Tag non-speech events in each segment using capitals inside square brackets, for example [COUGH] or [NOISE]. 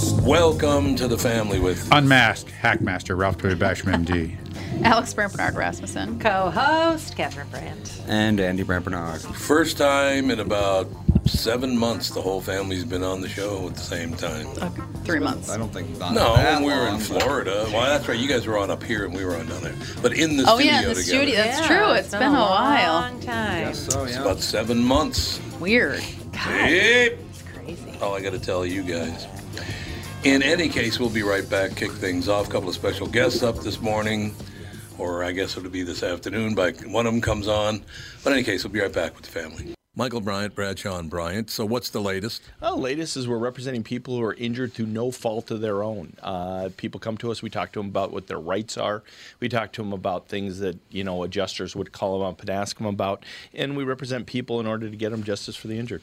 Welcome to the family with Unmasked Hackmaster Ralph Toy Basham MD. [LAUGHS] Alex Brant Bernard Rasmussen. Co-host Catherine Brandt. And Andy Brant Bernard. first time in about seven months the whole family's been on the show at the same time. Okay, three months. I don't think not No, that when we were in long, but- Florida. Well, that's right. You guys were on up here and we were on down there. But in the Oh studio yeah, in the together. studio. That's Yeah, true. it's been a while. long time. So It's about seven months. Weird. Hey, It's crazy. all I got to tell you guys. In any case, we'll be right back. Kick things off. couple of special guests up this morning, or I guess it'll be this afternoon. But one of them comes on. But in any case, we'll be right back with the family. Michael Bryant, Bradshaw and Bryant. So what's the latest? Well, latest is we're representing people who are injured through no fault of their own. Uh, people come to us. We talk to them about what their rights are. We talk to them about things that you know adjusters would call them up and ask them about, and we represent people in order to get them justice for the injured.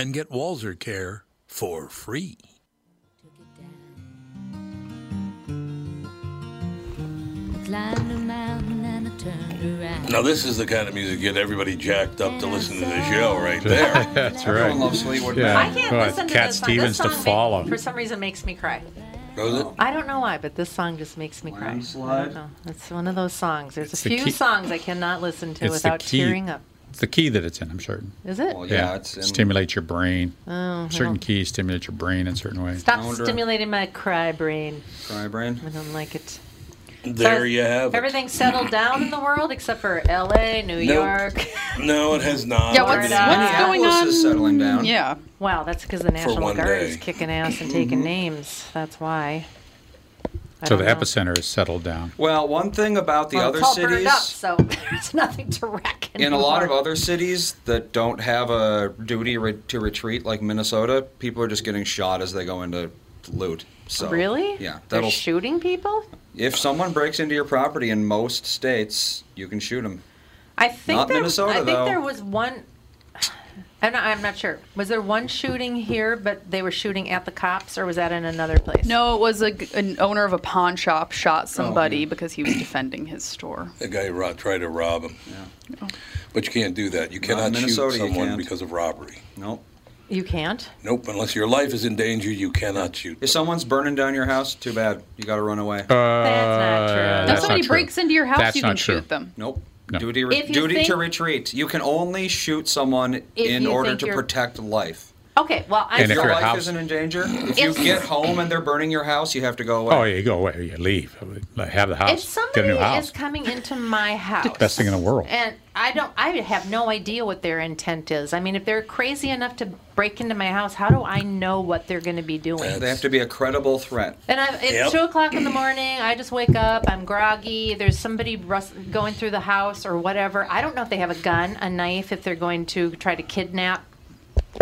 and get Walser Care for free. Climbed a mountain and I turned around. Now, this is the kind of music get everybody jacked up to listen to the show right [LAUGHS] there. That's right. Everyone right. loves Fleetwood Yeah. Mac. I can't Well, listen to Cat this song. Stevens this to song follow. For some reason, makes me cry. Does it? I don't know why, but this song just makes me cry. I Landslide? don't know. It's one of those songs. There's It's a the few key- songs I cannot listen to It's the without key. tearing up. It's the key that it's in, I'm certain. Is it? Well, yeah, it's in, stimulates your brain. Oh, certain don't- keys stimulate your brain in certain ways. Stop I wonder- stimulating my cry brain. Cry Brain. I don't like it. There So you have it. Everything's settled down in the world except for L.A., New Nope. York. No, it has not. Yeah, what's, Florida. what's going Minneapolis on? is settling down. Yeah. Wow, that's because the National one Guard day. is kicking ass and taking mm-hmm. names. That's why. I So the know. epicenter is settled down. Well, one thing about the Well, other it's all cities, up, so [LAUGHS] there's nothing to wreck in a lot of other cities that don't have a duty re- to retreat, like Minnesota, people are just getting shot as they go into loot. So Really? Yeah, They're shooting people? if someone breaks into your property in most states, you can shoot them. I think Not there, Minnesota, I think though. there was one. I'm not, I'm not sure. Was there one shooting here, but they were shooting at the cops, or was that in another place? No, it was a, g- an owner of a pawn shop shot somebody yeah. because he was defending his store. The guy ro- tried to rob him. But you can't do that. You Not cannot shoot Minnesota, you someone can't. because of robbery. Nope. You can't. Nope, unless your life is in danger, you cannot shoot. If someone's burning down your house, too bad. You got to run away. Uh, That's not true. If that's somebody not true. breaks into your house, That's you can not true. shoot them. Nope. No. Duty, re- If you duty to retreat. You can only shoot someone in order to protect life. Okay, well, I'm And if Your your life house- isn't in danger. If you If- get home and they're burning your house, you have to go away. Oh, yeah, you go away. You leave. Like, Have the house. if Get a somebody new house. is coming into my house, Best thing in the world. and I don't, I have no idea what their intent is. I mean, if they're crazy enough to break into my house, how do I know what they're going to be doing? They have to be a credible threat. And I, it's Yep. two o'clock in the morning. I just wake up. I'm groggy. There's somebody rus- going through the house or whatever. I don't know if they have a gun, a knife, if they're going to try to kidnap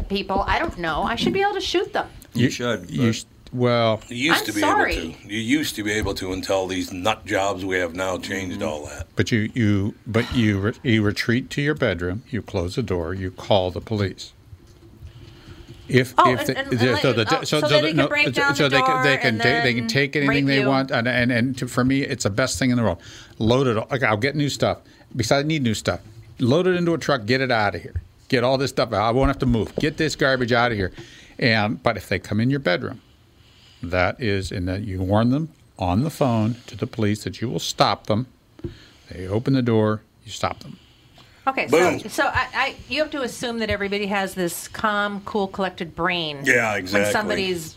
people. I don't know. I should be able to shoot them. You should, You but- sh- well, You used I'm to be sorry. able to. You used to be able to until these nut jobs we have now changed mm-hmm. all that. but you you but you re- you retreat to your bedroom. You close the door. You call the police. If Oh, if and- they, and- and so, the, oh, so, so they the- can break down so the they can they can and take, they can take anything they you. want and and, and to, for me it's the best thing in the world. Load it. all- Like I'll get new stuff because I need new stuff. Load it into a truck. Get it out of here. Get all this stuff out. I won't have to move. Get this garbage out of here. And but if they come in your bedroom, that is in that you warn them on the phone to the police that you will stop them. They open the door. You stop them. Okay, Boom. so so I, I you have to assume that everybody has this calm, cool, collected brain. Yeah, exactly. When somebody's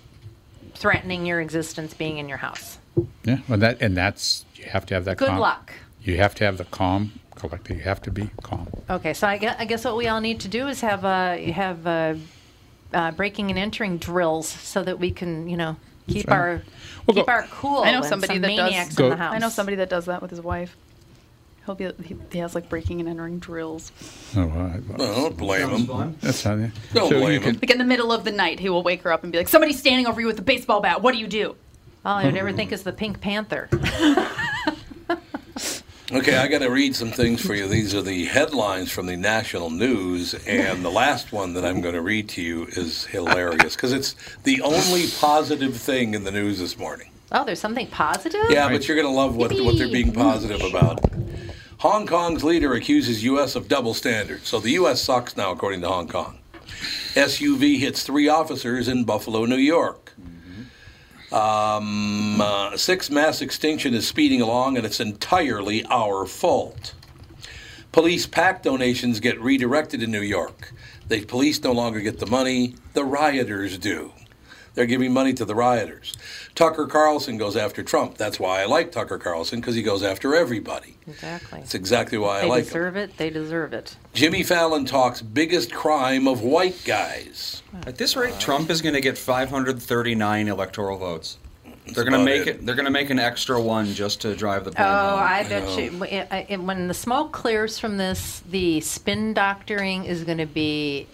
threatening your existence being in your house. Yeah. Well, that and that's you have to have that. Good calm, luck. You have to have the calm collected. You have to be calm. Okay, so I guess, I guess what we all need to do is have uh, have uh, uh, breaking and entering drills so that we can you know keep right. our We'll keep go- our cool. I know somebody some that does- Go- in the house. I know somebody that does that with his wife. He'll be he, he has like breaking and entering drills. Oh, well, I- don't blame him. that's how they. Don't so blame you can, him. Like in the middle of the night, he will wake her up and be like, "Somebody's standing over you with a baseball bat. What do you do?" All I would ever think is the Pink Panther. [LAUGHS] Okay, I got to read some things for you. These are the headlines from the national news, and the last one that I'm going to read to you is hilarious because it's the only positive thing in the news this morning. Oh, there's something positive. Yeah, but you're going to love what, what they're being positive about. Hong Kong's leader accuses U.S. of double standards. So the U.S. sucks now, according to Hong Kong. SUV hits three officers in Buffalo, New York. Um, uh, six mass extinction is speeding along, and it's entirely our fault. Police PAC donations get redirected in New York. The police no longer get the money, the rioters do. They're giving money to the rioters. Tucker Carlson goes after Trump. That's why I like Tucker Carlson, because he goes after everybody. Exactly. That's exactly why I like him. They deserve it. They deserve it. Jimmy Fallon talks biggest crime of white guys. At this rate, Trump is going to get 539 electoral votes. They're going to make it. it. They're going to make an extra one just to drive the point Oh, home. I bet you. it- it- uh, When the smoke clears from this, the spin doctoring is going to be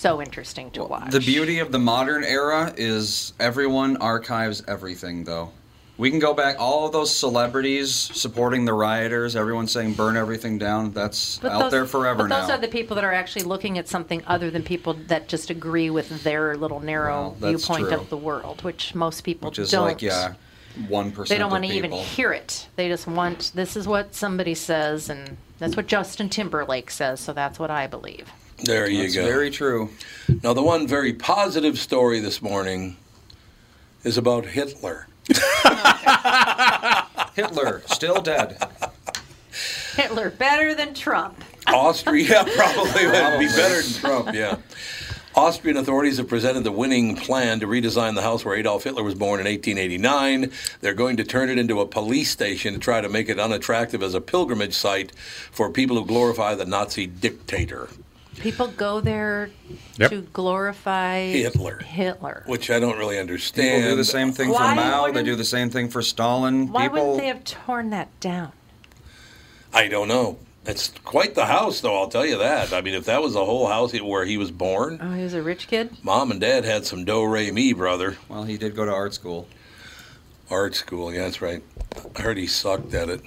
so interesting to watch. The beauty of the modern era is everyone archives everything, though. We can go back, all of those celebrities supporting the rioters, everyone saying burn everything down, that's But out those- there forever but now. those are the people that are actually looking at something other than people that just agree with their little narrow Well, viewpoint true. of the world, which most people which is don't. like, yeah, 1% They don't want to even hear it. They just want this is what somebody says, and that's what Justin Timberlake says. So that's what I believe. There you That's go. very true. Now, the one very positive story this morning is about Hitler. [LAUGHS] Hitler, still dead. Hitler better than Trump. Austria [LAUGHS] probably would be better than Trump, yeah. Austrian authorities have presented the winning plan to redesign the house where Adolf Hitler was born in 1889. They're going to turn it into a police station to try to make it unattractive as a pilgrimage site for people who glorify the Nazi dictator, People go there Yep. to glorify Hitler. Hitler. which I don't really understand. People do the same thing Why for Mao. They do the same thing for Stalin. Why People, wouldn't they have torn that down? I don't know. It's quite the house, though, I'll tell you that. I mean, if that was the whole house where he was born, Oh, he was a rich kid. mom and dad had some do re mi, brother. well, he did go to art school. Art school, yeah, that's right. I heard he sucked at it.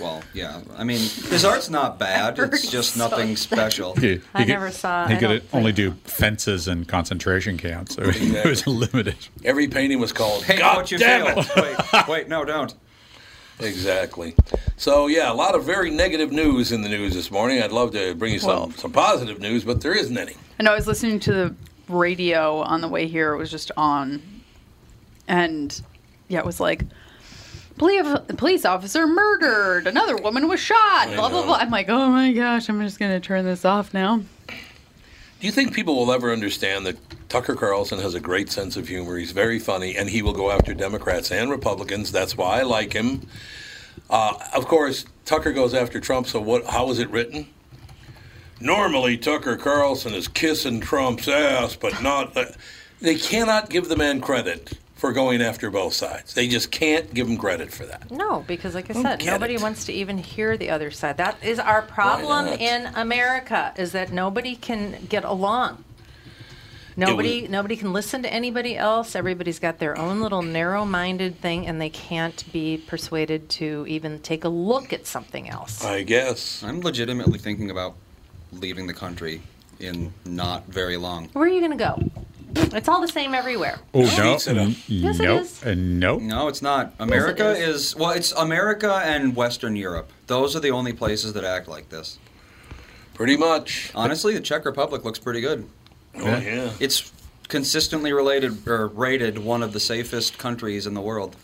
Well, yeah. I mean, his [LAUGHS] art's not bad. It's just nothing special. He, I could- never saw- He I could only do fences and concentration camps. So it was limited. Every painting was called Hey, God what you damn feel? it! Wait, wait, no, don't. Exactly. So yeah, a lot of very negative news in the news this morning. I'd love to bring you some, Well- some positive news, but there isn't any. I know I was listening to the radio on the way here. It was just on, and yeah, it was like. Police, police officer murdered. Another woman was shot. Blah blah know. blah. I'm like, oh my gosh, I'm just gonna turn this off now. Do you think people will ever understand that Tucker Carlson has a great sense of humor? He's very funny, and he will go after Democrats and Republicans. That's why I like him. Uh, of course, Tucker goes after Trump. So what? How is it written? Normally, Tucker Carlson is kissing Trump's ass, but not. Uh, they cannot give the man credit for going after both sides. They just can't give them credit for that. No, because like I said, nobody it. wants to even hear the other side. That is our problem in America is that nobody can get along. Nobody nobody can listen to anybody else. Everybody's got their own little narrow-minded thing and they can't be persuaded to even take a look at something else. I guess. I'm legitimately thinking about leaving the country in not very long. Where are you going to go? It's all the same everywhere. Oh no, Mix. Yes, it nope, is. uh, nope. No, it's not. America is. is well, it's America and Western Europe. Those are the only places that act like this. Pretty much. Honestly, the Czech Republic looks pretty good. Oh, yeah. It's consistently related or rated one of the safest countries in the world.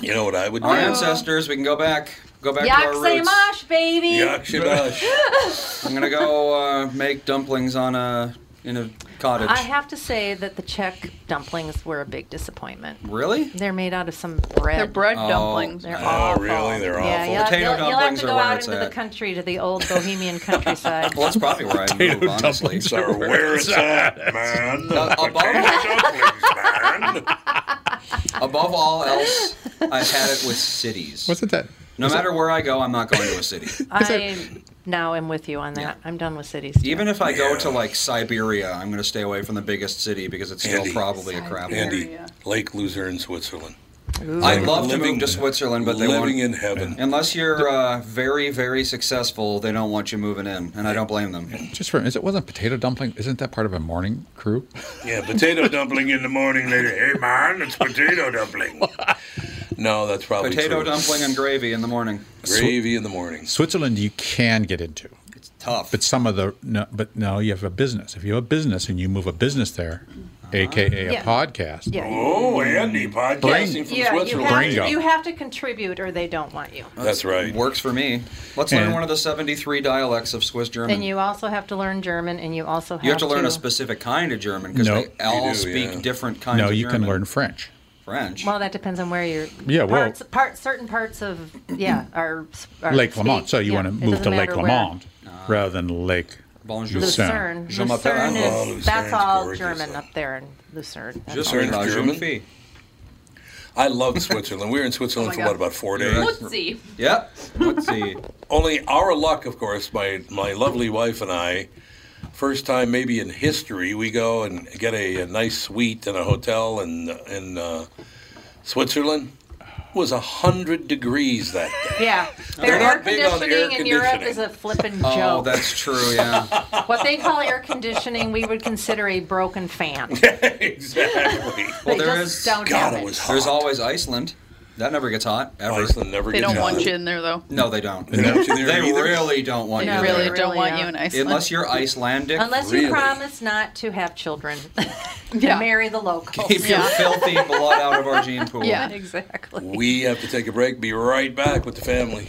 You know what I would do? Our ancestors, we can go back, go back to our Yaksay roots. mosh, baby. Yuck, shabash. I'm gonna go uh, make dumplings on a in a cottage. I have to say that the Czech dumplings were a big disappointment. really? They're made out of some bread. They're bread Oh. dumplings. They're Oh, awful. really? They're yeah, awful. You'll, Potato you'll, you'll have to go out it's into the country to the old Bohemian [LAUGHS] countryside. Well, that's probably where I move, honestly. Dumplings are where it's at, man. Uh, above, Dumplings, man. [LAUGHS] above all else, I've had it with cities. What's it that? No matter where I go, I'm not going to a city. [LAUGHS] I now I'm with you on that. Yeah. I'm done with cities. too. Even if I go Yeah. to like Siberia, I'm going to stay away from the biggest city because it's still Andy. probably a crap. hole. Andy, Area. Lake Lucerne, Switzerland. I'd love to Living- move to Switzerland, but they living won't. in heaven. Unless you're uh, very, very successful, they don't want you moving in, and I don't blame them. Just for is it wasn't potato dumpling? Isn't that part of a morning crew? Yeah, potato dumpling in the morning later. Hey, man, it's potato dumpling. [LAUGHS] no, that's probably Potato true. dumpling and gravy in the morning. Gravy in the morning. Switzerland you can get into, It's tough. but some of the no, but no, you have a business. If you have a business and you move a business there, uh-huh. aka a Yeah. podcast, Yeah. Oh, Andy, podcasting from Yeah, you Switzerland. have, Bringo. to, you have to contribute or they don't want you. That's right. Works for me. Let's learn And- one of the 73 dialects of Swiss German. And you also have to learn German and you also have, You have to learn a specific kind of German because No. they all You do, speak yeah. different kinds no, of you German. can learn French. French. Well, that depends on where you're. Yeah, well- parts, part, certain parts of yeah mm. are, are Lake Lamont. So you yeah, want to move to Lake Lamont where. Rather than Lake Bonjour. Lucerne. Lucerne. Je Lucerne Oh, is Lucerne's that's all gorgeous, German though. up there in Lucerne. That's Je all. suis la French jeune German? I loved Switzerland. We were in Switzerland Oh my for what, about four days? right. Whoopsie. Yep. Let's. Only our luck, of course, my, my lovely wife and I, first time maybe in history, we go and get a, a nice suite in a hotel in, in uh, Switzerland. It was 100 degrees that day. [LAUGHS] Yeah, They're their air not big on conditioning air in Europe is a flippin' Oh, that's true. Yeah. [LAUGHS] what they call air conditioning, we would consider a broken fan. [LAUGHS] exactly. Well, they there just is- don't God, have it it. was hot. There's always Iceland. That never gets hot oh, ever. Iceland never They gets don't want you in there though. No, they don't. They don't want you there They either? really don't want They you They really there. don't Really, want you in Iceland. Unless you're Icelandic. Unless Really? you promise not to have children [LAUGHS] Yeah. marry the locals. keep your Yeah. filthy blood out of our gene [LAUGHS] pool. Yeah. exactly. We have to take a break. Be right back with the family.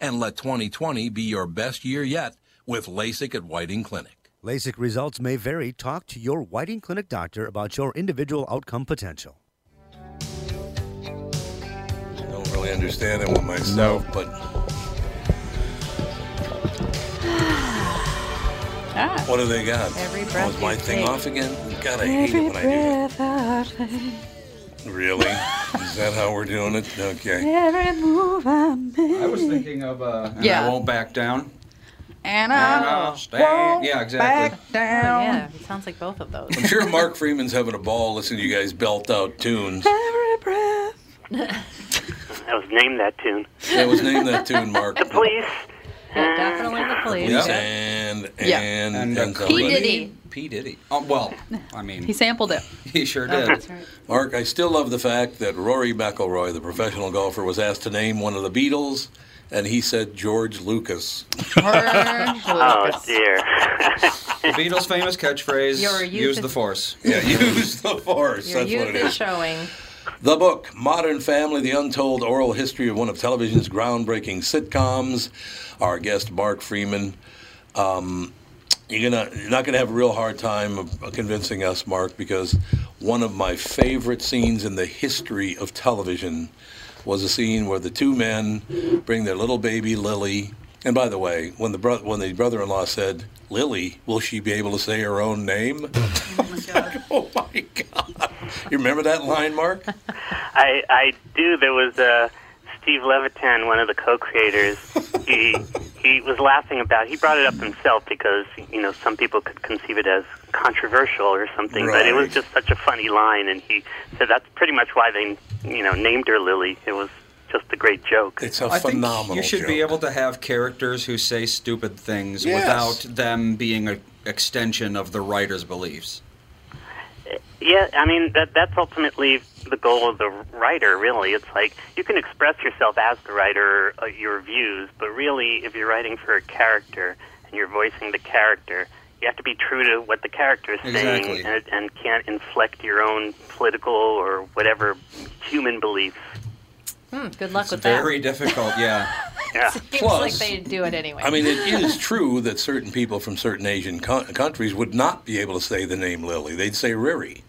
and let 2020 be your best year yet with LASIK at Whiting Clinic. LASIK results may vary. Talk to your Whiting Clinic doctor about your individual outcome potential. I don't really understand it with myself, but [SIGHS] Ah. what do they got? Every Oh, breath is my you thing take. off again? God, I hate it when I do that. Really? Is that how we're doing it? Okay. Every move I make. I was thinking of uh, and Yeah. I won't back down. And And I I'll stand. Yeah, exactly. back Oh, down. yeah, it sounds like both of those. I'm sure Marc Freeman's having a ball listening to you guys belt out tunes. Every breath. [LAUGHS] I was named that tune. That was named that tune, Marc. The police. Yeah, definitely the police. Police Yeah. and Yeah. and And, and P. Diddy. P. Diddy. Oh, well, I mean, He sampled it. [LAUGHS] he sure Oh, did. that's right. Marc, I still love the fact that Rory McIlroy, the professional golfer, was asked to name one of the Beatles, and he said George Lucas. George [LAUGHS] Lucas. oh dear. The Beatles' famous catchphrase, [LAUGHS] use the force. Yeah, use the force. Your That's what it is is. showing. The book, Modern Family, the untold oral history of one of television's groundbreaking sitcoms. Our guest, Marc Freeman. Um, you're gonna, you're not gonna have a real hard time convincing us, Marc, because one of my favorite scenes in the history of television was a scene where the two men bring their little baby Lily. And by the way, when the bro- when the brother-in-law said, "Lily, will she be able to say her own name?" [LAUGHS] Oh my god. [LAUGHS] oh my God! You remember that line, Marc? [LAUGHS] I I do. There was uh, Steve Levitan, one of the co-creators. He he was laughing about. He brought it up himself because you know some people could conceive it as controversial or something, but it was just such a funny line, and he said that's pretty much why they you know named her Lily. It was just a great joke. It's a I think phenomenal you should be able to have characters who say stupid things Yes. without them being an extension of the writer's beliefs. Yeah, I mean that that's ultimately the goal of the writer. Really, it's like you can express yourself as the writer, uh, your views, but really, if you're writing for a character and you're voicing the character, you have to be true to what the character is Exactly. saying, and, and can't inflect your own political or whatever human beliefs. Hmm, good luck It's with very difficult, yeah. [LAUGHS] Yeah. Seems Plus- like they do it anyway. I mean, it [LAUGHS] is true that certain people from certain Asian co- countries would not be able to say the name Lily. They'd say Riri.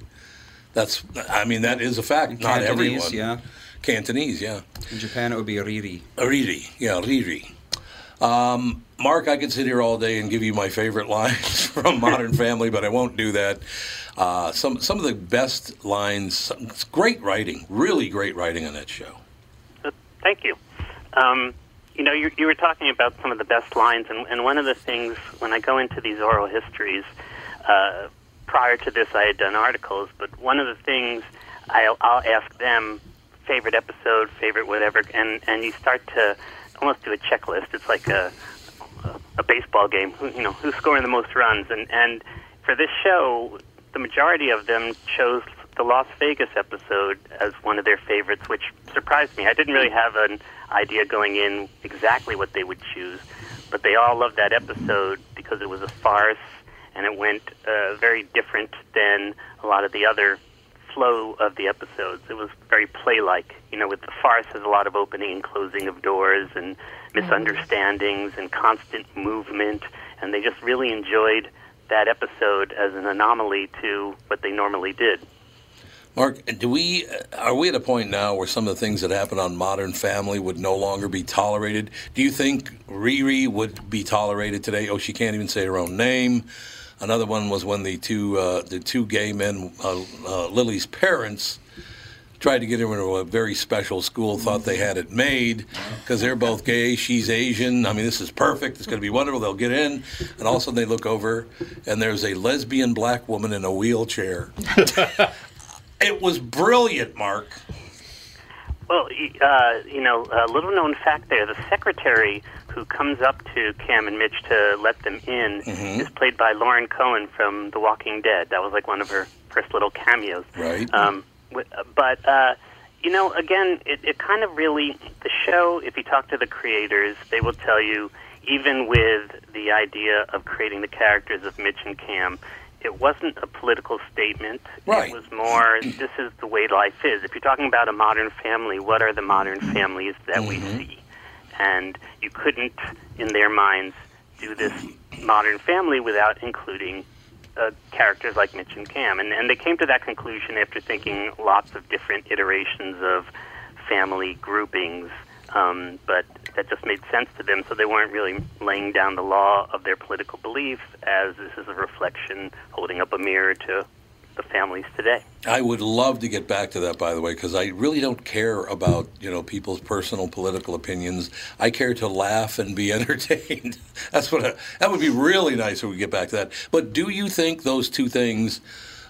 That's, I mean, that is a fact. Not Cantonese, everyone. yeah. Cantonese, yeah. In Japan, it would be Riri. Riri, yeah, Riri. Um, Marc, I could sit here all day and give you my favorite [LAUGHS] lines from Modern Family, but I won't do that. Uh, some some of the best lines, some, it's great writing, really great writing on that show. Thank you. Um, you know, you, you were talking about some of the best lines, and, and one of the things when I go into these oral histories, uh, prior to this, I had done articles, but one of the things I'll, I'll ask them favorite episode, favorite whatever, and and you start to almost do a checklist. It's like a a baseball game. Who, you know, who's scoring the most runs, and and for this show, the majority of them chose the Las Vegas episode as one of their favorites, which surprised me. I didn't really have an idea going in exactly what they would choose, but they all loved that episode because it was a farce and it went uh, very different than a lot of the other flow of the episodes. It was very play-like. You know, with the farce, there's a lot of opening and closing of doors and misunderstandings and constant movement, and they just really enjoyed that episode as an anomaly to what they normally did. Marc, do we are we at a point now where some of the things that happen on Modern Family would no longer be tolerated? Do you think Riri would be tolerated today? Oh, she can't even say her own name. Another one was when the two uh, the two gay men, uh, uh, Lily's parents, tried to get her into a very special school. Thought they had it made because they're both gay. She's Asian. I mean, this is perfect. It's going to be wonderful. They'll get in, and all of a sudden they look over, and there's a lesbian black woman in a wheelchair. [LAUGHS] It was brilliant, Marc. Well, uh, you know, a little known fact there: the secretary who comes up to Cam and Mitch to let them in Mhm. is played by Lauren Cohan from The Walking Dead. That was like one of her first little cameos. Right. Um, but uh, you know, again, it, it kind of really the show. If you talk to the creators, they will tell you, even with the idea of creating the characters of Mitch and Cam, it wasn't a political statement. Right. It was more, this is the way life is. If you're talking about a modern family, what are the modern families that we see? And you couldn't, in their minds, do this modern family without including uh, characters like Mitch and Cam. And, and they came to that conclusion after thinking lots of different iterations of family groupings, um, but that just made sense to them, so they weren't really laying down the law of their political beliefs as this is a reflection, holding up a mirror to the families today. I would love to get back to that, by the way, because I really don't care about you know people's personal political opinions. I care to laugh and be [LAUGHS] entertained. That's what I, that would be really nice if we get back to that. But do you think those two things,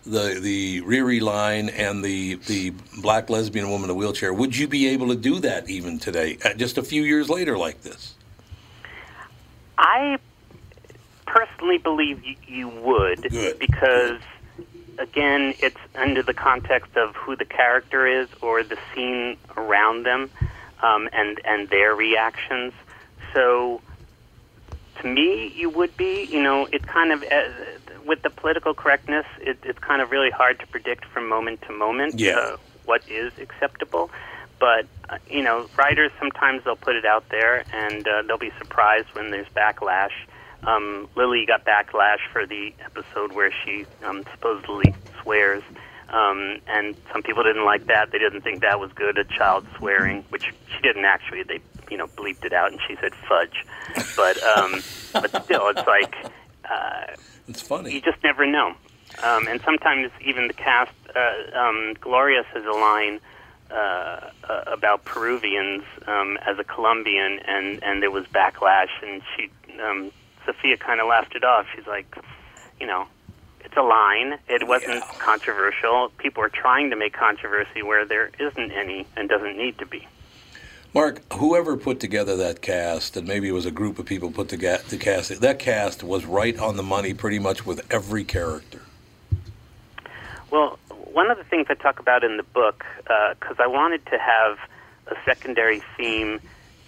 the the Riri line and the the black lesbian woman in a wheelchair, would you be able to do that even today, uh, just a few years later, like this? I personally believe you, you would because again it's under the context of who the character is or the scene around them um, and and their reactions so to me you would be you know it kind of uh, with the political correctness it, it's kind of really hard to predict from moment to moment Yeah. uh, what is acceptable but uh, you know writers sometimes they'll put it out there and uh, they'll be surprised when there's backlash um, Lily got backlash for the episode where she um, supposedly swears, um, and some people didn't like that. They didn't think that was good, a child swearing, which she didn't actually. They, you know, bleeped it out, and she said fudge. But, um, but still, it's like uh, it's funny. You just never know. Um, and sometimes even the cast, uh, um, Gloria says a line uh, uh, about Peruvians um, as a Colombian, and and there was backlash, and she um, Sophia kind of laughed it off. She's like, you know, it's a line. It wasn't controversial. People are trying to make controversy where there isn't any and doesn't need to be. Mark, whoever put together that cast, and maybe it was a group of people put together the cast, that cast was right on the money pretty much with every character. Well, one of the things I talk about in the book, because I wanted to have a secondary theme,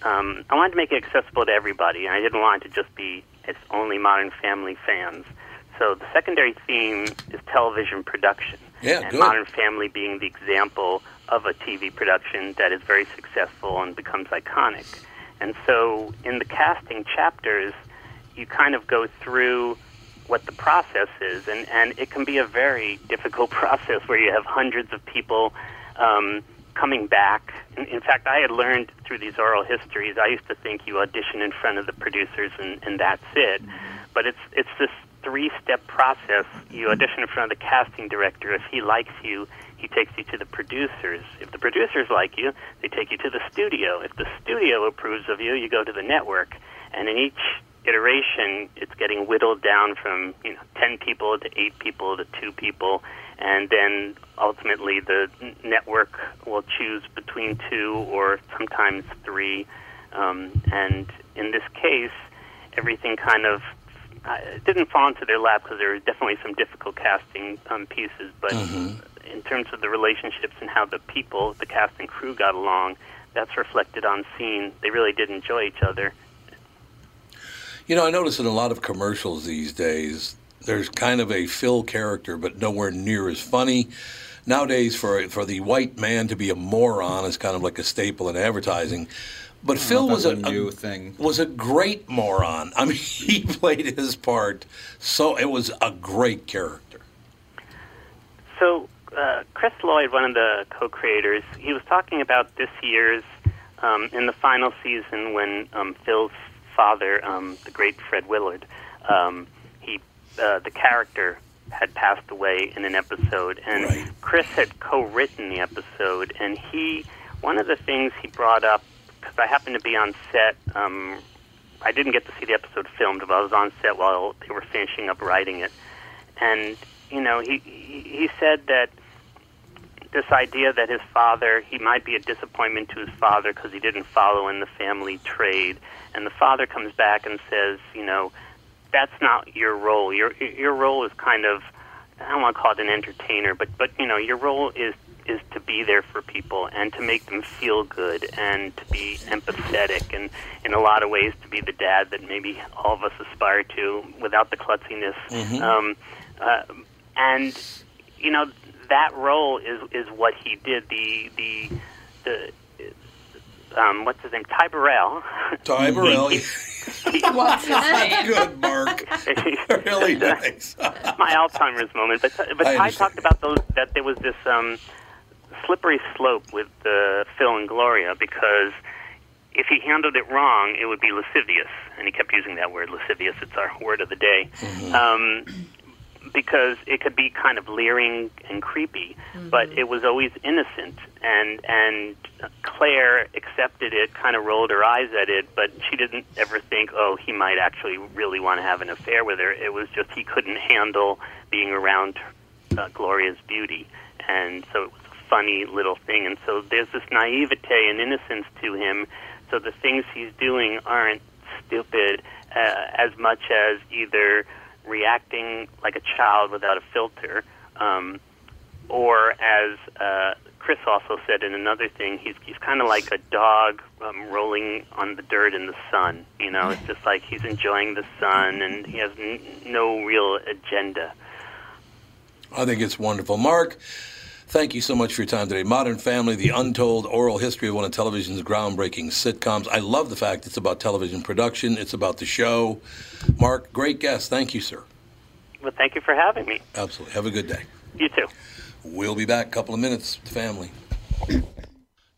um, I wanted to make it accessible to everybody, and I didn't want it to just be it's only Modern Family fans. So the secondary theme is television production. Yeah, and good. Modern Family being the example of a TV production that is very successful and becomes iconic. And so in the casting chapters, you kind of go through what the process is, and, and it can be a very difficult [LAUGHS] process where you have hundreds of people um, coming back. In, in fact, I had learned through these oral histories. I used to think you audition in front of the producers and, and that's it, but it's it's this three-step process. You audition in front of the casting director. If he likes you, he takes you to the producers. If the producers like you, they take you to the studio. If the studio approves of you, you go to the network. And in each iteration, it's getting whittled down from you know ten people to eight people to two people, and then ultimately the network will choose between two or sometimes three. Um, and in this case, everything kind of uh, didn't fall into their lap because there were definitely some difficult casting um, pieces, but in terms of the relationships and how the people, the cast and crew got along, that's reflected on scene. They really did enjoy each other. You know, I notice in a lot of commercials these days, there's kind of a Phil character, but nowhere near as funny. Nowadays, for for the white man to be a moron is kind of like a staple in advertising. But I Phil was a, that's a new thing. Was a great moron. I mean, [LAUGHS] he played his part, so it was a great character. So, uh, Chris Lloyd, one of the co-creators, he was talking about this year's um, in the final season when um, Phil's father, um, the great Fred Willard, um, he uh, the character had passed away in an episode, and Chris had co-written the episode, and he one of the things he brought up because I happened to be on set. Um, I didn't get to see the episode filmed, but I was on set while they were finishing up writing it, and you know he, he said that this idea that his father he might be a disappointment to his father because he didn't follow in the family trade, and the father comes back and says, you know, that's not your role. Your your role is kind of I don't want to call it an entertainer, but but you know your role is is to be there for people and to make them feel good and to be empathetic and in a lot of ways to be the dad that maybe all of us aspire to without the klutziness. Mhm. Um, uh, and you know that role is is what he did. The the the um, what's his name? Ty Burrell. Ty [LAUGHS] Burrell. He- he- [LAUGHS] What's his [LAUGHS] name? Good, Marc. really nice. my Alzheimer's moment. But but I Ty understand. talked about those that there was this um, slippery slope with uh, Phil and Gloria because if he handled it wrong, it would be lascivious, and he kept using that word lascivious. It's our word of the day. Um, because it could be kind of leering and creepy, but it was always innocent. And and Claire accepted it, kind of rolled her eyes at it, but she didn't ever think, oh, he might actually really want to have an affair with her. It was just he couldn't handle being around uh, Gloria's beauty, and so it was a funny little thing. And so there's this naivete and innocence to him. So the things he's doing aren't stupid uh, as much as either reacting like a child without a filter, um, or as uh, Chris also said in another thing, he's he's kind of like a dog um, rolling on the dirt in the sun. You know, it's just like he's enjoying the sun, and he has n- no real agenda. I think it's wonderful. Marc, thank you so much for your time today. Modern Family, the untold oral history of one of television's groundbreaking sitcoms. I love the fact it's about television production, it's about the show. Marc, great guest. Thank you, sir. Well, thank you for having me. Absolutely. Have a good day. You too. We'll be back a couple of minutes the family.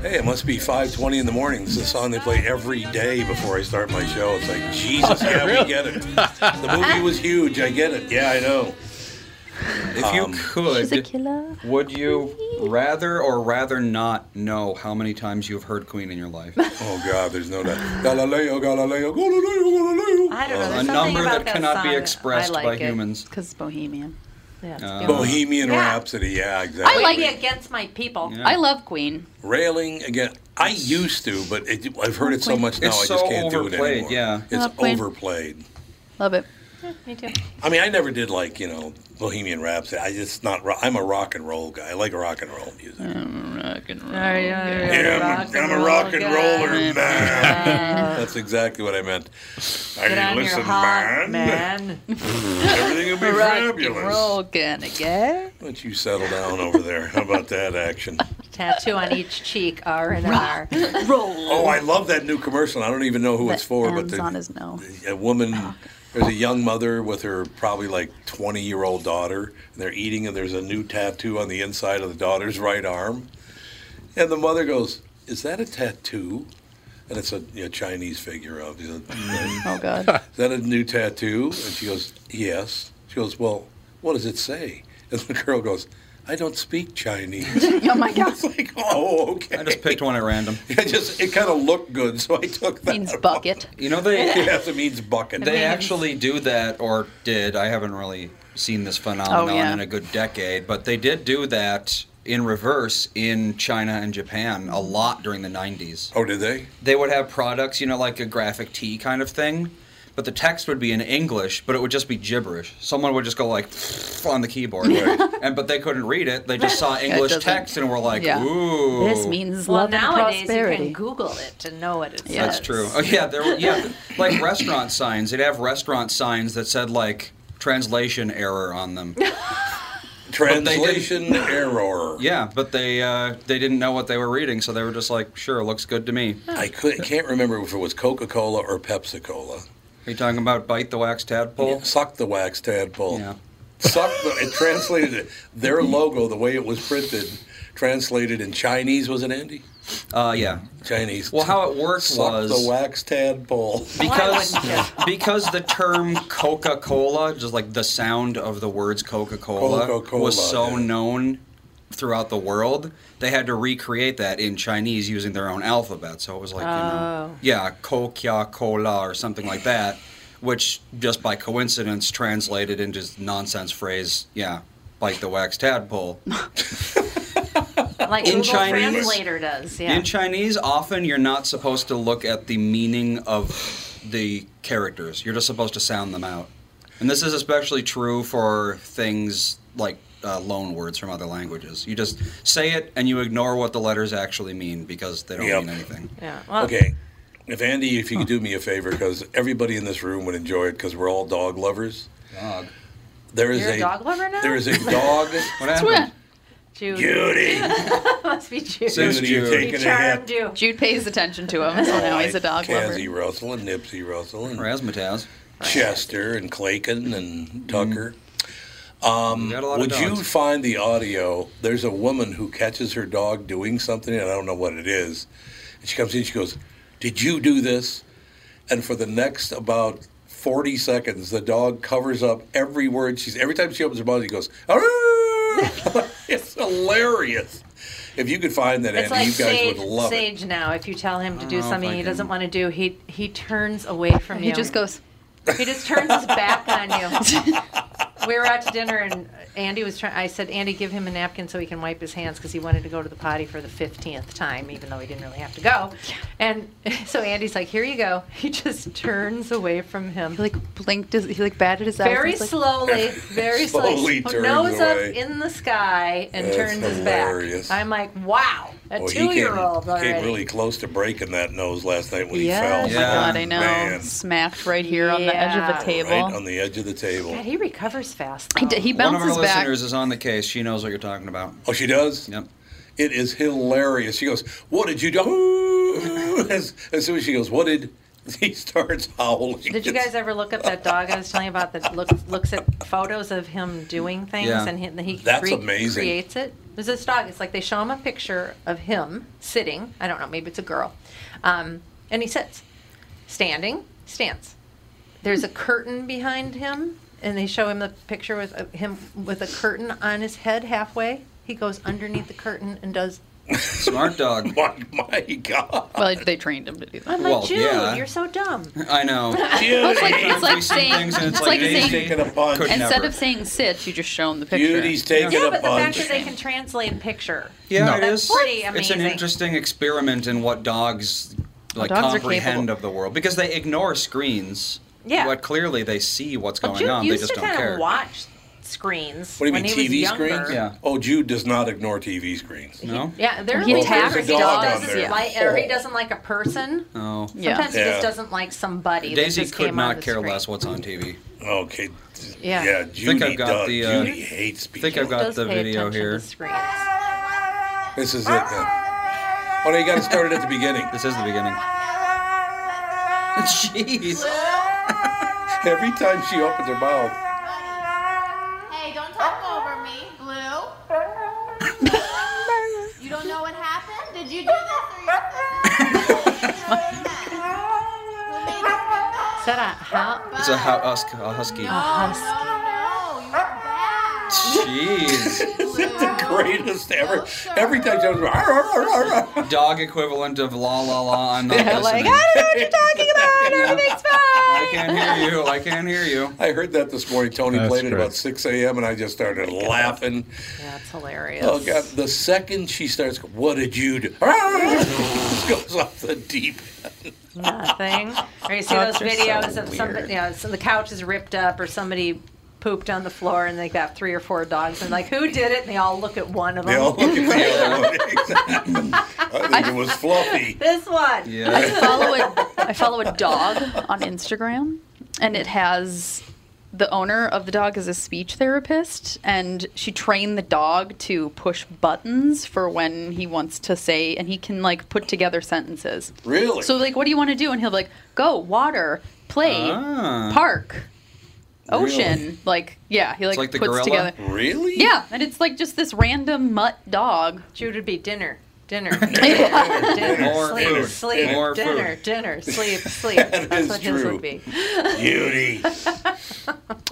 Hey, it must be 5:20 in the morning. It's is a song they play every day before I start my show. It's like Jesus, [LAUGHS] yeah, we get it. The movie was huge. I get it. Yeah, I know. If you Um, could, would you [LAUGHS] rather or rather not know how many times you've heard Queen in your life? Oh God, there's no doubt. Galileo, Galileo, Galileo, Galileo. I don't a know. There's something number about that cannot be song. expressed I like by it. humans. Because it's Bohemian. Yeah, it's Uh. Bohemian Yeah. Rhapsody. Yeah, exactly. I like it against my people. I love Queen. Railing again. I used to, but it, I've heard it so much now. It's I just so can't do it anymore. yeah. it's Love overplayed. Love it. [LAUGHS] me too. I mean, I never did like you know Bohemian Rhapsody. I just not. ro- I'm a rock and roll guy. I like rock and roll music. I'm a rock and oh, roll. Yeah, I'm, I'm a rock and roller man. [LAUGHS] [LAUGHS] That's exactly what I meant. I Get on listen, your hot man. man. Everything will be Rock and fabulous. roll gonna get. Why don't you settle down over there? How about that action? Tattoo on each cheek, R and R. Roll. Oh, I love that new commercial. I don't even know who it's for, but the, on his nose. a woman oh, there's a young mother with her probably like 20 year old daughter and they're eating and there's a new tattoo on the inside of the daughter's right arm. And the mother goes is that a tattoo? And it's a you know, chinese figure of is mm-hmm. Oh God. [LAUGHS] Is that a new tattoo? And she goes yes. She goes well what does it say? And the girl goes i don't speak chinese [LAUGHS] oh my God. it's like oh okay I just picked one at random. [LAUGHS] it just it kind of looked good so i took that Means bucket. You know they [LAUGHS] yes it means bucket they actually do that or did. I haven't really seen this phenomenon Oh, yeah. in a good decade, but they did do that in reverse in China and Japan a lot during the 90s. oh did they They would have products, you know, like a graphic tee kind of thing, but the text would be in English, but it would just be gibberish. Someone would just go like [LAUGHS] on the keyboard, and but they couldn't read it. They just [LAUGHS] saw English text and were like, Yeah. "Ooh." This means Well, love and nowadays you prosperity. can Google it to know what it says. That's true. Oh yeah, there were yeah, like restaurant signs. They'd have restaurant signs that said like translation error on them. [LAUGHS] translation error Yeah, but they uh, they didn't know what they were reading, so they were just like, "Sure, looks good to me." I could, can't remember if it was Coca Cola or Pepsi Cola. Are you talking about bite the wax tadpole? Suck the wax tadpole. Yeah. Suck the. It translated it. Their logo, the way it was printed, translated in Chinese. Was it Andy? Uh, yeah. Chinese. Well, how it worked Suck was the wax tadpole. [LAUGHS] because because the term Coca Cola, just like the sound of the words Coca Cola, Coca-Cola, was so yeah. known throughout the world, they had to recreate that in Chinese using their own alphabet. So it was like, you know, Oh. yeah, ko kya ko la or something like that, which just by coincidence translated into nonsense phrase, yeah, bite the wax tadpole. Like In Google Chinese- Translator does. Yeah. In Chinese, often you're not supposed to look at the meaning of the characters. You're just supposed to sound them out. And this is especially true for things like uh, loan words from other languages. You just say it and you ignore what the letters actually mean because they don't Yep. mean anything. yeah. Well, Okay. If Andy, if you could do me a favor, because everybody in this room would enjoy it, because we're all dog lovers. Dog. There is You're a a dog lover now? there is a dog. [LAUGHS] What happened? Jude. Judy, [LAUGHS] Must be Jude. Says Judy, you're Jude. taking He a charmed hit. you. Jude pays attention to him, so now he's a dog lover. Cassie Russell and Nipsey Russell and Razzmatazz. Chester and Clayton and Tucker. We Um, got a lot Would you find the audio? There's a woman who catches her dog doing something, and I don't know what it is. And she comes in, she goes, Did you do this? And for the next about 40 seconds, the dog covers up every word she's, every time she opens her mouth, he goes, ah! [LAUGHS] It's hilarious. If you could find that, It's Andy, like you guys Sage, would love it. Sage now. If you tell him to do something I he doesn't want to do, he he turns away from you. He just goes, He just turns his back on you. [LAUGHS] We were out to dinner and Andy was trying. I said, Andy, give him a napkin so he can wipe his hands because he wanted to go to the potty for the fifteenth time, even though he didn't really have to go. And [LAUGHS] so Andy's like, "Here you go." He just turns away from him. he like blinked his, he like batted his eyes. Very He's like, slowly, [LAUGHS] very Slowly slowly, turns nose away. up in the sky and That's turns his back. I'm like, wow, a Well, he came, two-year-old came already. really close to breaking that nose last night when yeah, he oh fell. my Yeah. god, I know. Man. Smacked right here on the edge of the table. Right on the edge of the table. God, he recovers fast. He, though. d- he One of our back. listeners is on the case. She knows what you're talking about. Oh, she does? Yep. It is hilarious. She goes, What did you do? [LAUGHS] As, as soon as she goes, What did [LAUGHS] he starts howling? Did you guys ever look up that dog I was telling you about that [LAUGHS] looks looks at photos of him doing things Yeah. and he, he That's amazing. creates it? There's this dog. It's like they show him a picture of him sitting. I don't know. Maybe it's a girl, um, and he sits, standing, stance. There's a curtain behind him, and they show him the picture with uh, him with a curtain on his head halfway. He goes underneath the curtain and does. Smart dog. [LAUGHS] My, my God. Well, they trained him to do that. I'm Well, like, Jude, yeah. you're so dumb. I know. [LAUGHS] Well, it's like, it's Sometimes like we see saying, things and it's it's like like, saying, taking a punch. Could instead never. of saying sit, you just show him the picture. Beauty's taking Yeah, a but the fact punch. that they can translate picture. Yeah, No. it That's is. pretty It's an amazing. interesting experiment in what dogs like dogs are comprehend capable. of the world because they ignore screens. Yeah. But clearly they see what's going Jude on. They used just to don't kind care. of watch screens What do you mean, TV screens? Yeah. Oh, Jude does not ignore TV screens. No. Yeah, there's He a attacks he dogs doesn't on there. like, or he doesn't like a person. Oh. Yeah. Sometimes he just doesn't like somebody. that Daisy just could came not care screen. less what's on TV. Okay. Yeah. Yeah, Judy I've got does. the, uh, Judy hates I think I've got Does the video here. This is it then. Oh, no, you got to start it at the beginning. This is the beginning. [LAUGHS] [LAUGHS] Jeez. Every time she opens her mouth. Is that a how? It's a, hu- husk- a husky. A husky. Jeez. [LAUGHS] the greatest ever. Every time she opens. Dog equivalent of la la la. I'm not Yeah, listening. like, I don't know what you're talking about. [LAUGHS] Everything's fine. I can't hear you. I can't hear you. I heard that this morning. Tony That's played it about 6 a.m. and I just started laughing. That's hilarious. Oh God! The second she starts, what did you do? [LAUGHS] Goes off the deep. End. Nothing. Or you see those Dogs are so videos of somebody, weird. you know, so the couch is ripped up or somebody pooped on the floor and they got three or four dogs and like, who did it? And they all look at one of them. They all look at the [LAUGHS] other one. I think it was Fluffy. this one. Yeah. I Yeah. follow a I follow a dog on Instagram, and it has the owner of the dog is a speech therapist, and she trained the dog to push buttons for when he wants to say, and he can like put together sentences. Really? So like, what do you want to do? And he'll be like, go water, play, Ah. park, ocean. Really? Like yeah, he like, It's like the puts gorilla? together. really? Yeah, and it's like just this random mutt dog. Jude would be dinner. Dinner. [LAUGHS] Yeah. dinner. More sleep. food. Sleep. More dinner. food. Dinner. Sleep. [LAUGHS] Sleep. That That's is what his would be. Beauty. [LAUGHS]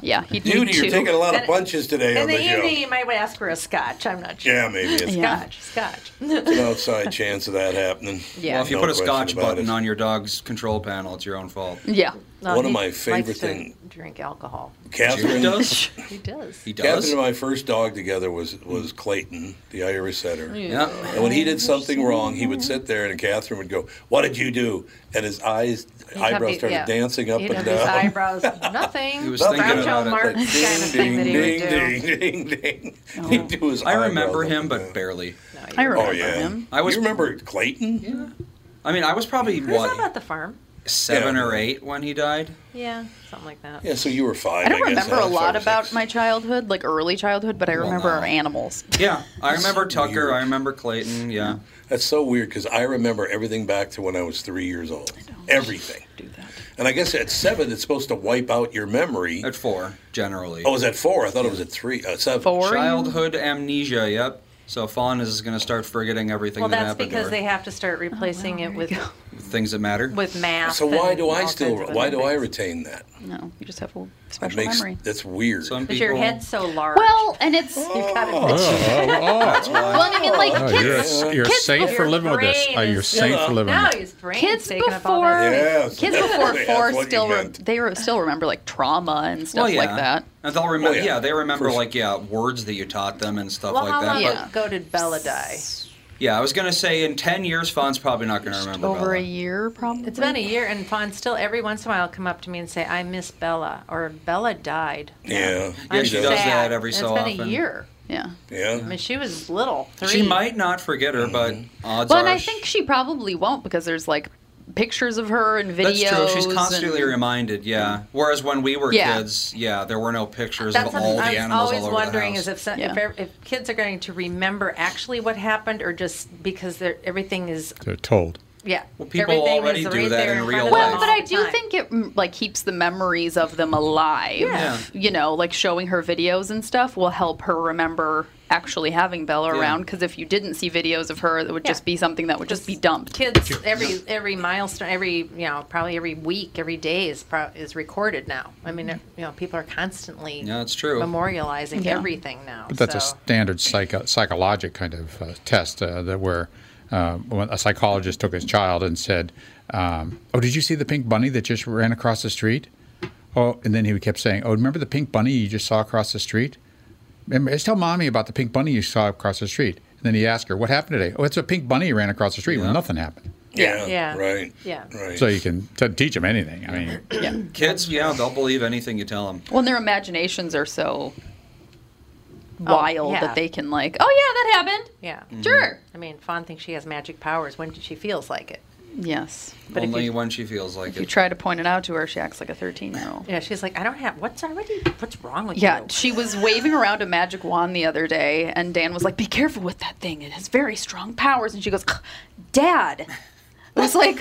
Yeah, he'd Dude, need you're two. taking a lot of And- punches today In on the the show. evening, you might ask for a scotch. I'm not sure. Yeah, maybe it's Yeah. Scotch, scotch. it's an outside chance of that happening. Yeah. Well, if you No put a scotch button it. on your dog's control panel, it's your own fault. Yeah. No, One of my favorite things. Drink alcohol. Catherine He does. He does. He Catherine and my first dog together was was Clayton, the Irish setter. Yeah. And when he did something wrong, he would mm-hmm. sit there and Catherine would go, "What did you do?" And his eyes, He'd eyebrows the- started yeah. dancing up He'd and have down. his eyebrows. [LAUGHS] Nothing. He was thinking Groucho about it. Marx kind of thing that he would do. ding, ding, ding, ding. Oh. He'd do his I remember him, but down. barely. I oh, remember Oh yeah, him. I was- You remember Clayton? Yeah. I mean, I was probably Who's what about the farm? Seven Yeah. or eight when he died. Yeah, something like that. Yeah, so you were five. I don't guess, remember huh? a lot Five or about six. my childhood, like early childhood, but I Well, remember no. our animals. [LAUGHS] Yeah, I remember Tucker. weird. I remember Clayton. Yeah. That's so weird because I remember everything back to when I was three years old. Everything. Do that. And I guess at seven, it's supposed to wipe out your memory. At four, generally. Oh, it was at four? I thought it was at three. Uh, seven. Four? Childhood amnesia. Yep. So Fawn is going to start forgetting everything Well, that that's happened because to they have to start replacing oh, it with things that matter. with math. So why and do I all still? kinds of Why other do I things. retain that? No, you just have a It special makes memory. that's weird. Some Because people. your head's so large. Well, and it's oh, You've got oh, to Oh, oh, oh. well, I mean, like Oh, kids. you're you're kids safe before- for living with this. brain Oh, you're is- safe for living now with this. his brain's Kids taking up all before that. Yes. kids before That's four what you still re- meant. they re- still remember like trauma and stuff well, yeah. like that. And they'll remember. Oh, yeah. yeah. they remember like yeah words that you taught them and stuff Well, like how that. long But Yeah. ago did Bella die? Yeah, I was gonna say in ten years, Fawn's probably not gonna remember. Over Bella. a year, probably. It's been a year, and Fawn still every once in a while come up to me and say, "I miss Bella," or "Bella died." Yeah. Yeah, I'm she does does that every And so It's been often. a year. Yeah. Yeah. I mean, she was little. Three. She might not forget her, but mm-hmm. odds Well, are and I think she probably won't because there's like pictures of her and videos. That's true. She's constantly and- reminded. Yeah. Whereas when we were Yeah. kids, yeah, there were no pictures That's of all the I'm animals always all over wondering the house. is if, some, Yeah. if ev- if kids are going to remember actually what happened, or just because they're, everything is They're told. Yeah. Well, people everything already is do right that in real of them Well, but I do time. think it mm, like keeps the memories of them alive. Yeah. You know, like showing her videos and stuff will help her remember actually having Bella Yeah. around. Because if you didn't see videos of her, it would Yeah. just be something that would just, be dumped. Kids every every milestone, every you know, probably every week, every day is pro- is recorded now. I mean, you know, people are constantly Yeah, it's true. memorializing Yeah. everything now. But that's a standard psycho- psychologic kind of uh, test uh, that where uh, a psychologist took his child and said, um, "Oh, did you see the pink bunny that just ran across the street?" Oh, and then he kept saying, "Oh, remember the pink bunny you just saw across the street? Remember, just tell mommy about the pink bunny you saw across the street." And then he asked her, "What happened today?" "Oh, it's a pink bunny ran across the street when nothing happened." Yeah. Yeah. Right. Yeah. Right. So you can t- teach them anything. I mean, yeah. Kids, yeah, they'll believe anything you tell them. When their imaginations are so Oh, wild yeah. that they can like, oh yeah, that happened. Yeah. Mm-hmm. Sure. I mean, Fawn thinks she has magic powers when she feels like it. Yes. But Only you, when she feels like if you try to point it out to her, she acts like a 13 year old. Yeah, she's like, I don't have. What's already? What's wrong with Yeah, you? Yeah, she was waving around a magic wand the other day, and Dan was like, "Be careful with that thing; it has very strong powers." And she goes, "Dad," it was like,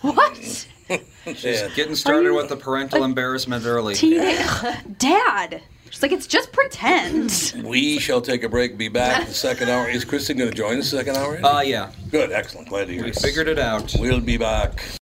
"What, Yeah. Getting started you with the parental embarrassment early. teenage [LAUGHS] Dad?" She's like, "It's just pretend." We shall take a break. Be back the second hour. Is Kristen going to join the second hour? Uh, yeah. Good. Excellent. Glad to hear We it. figured it out. We'll be back.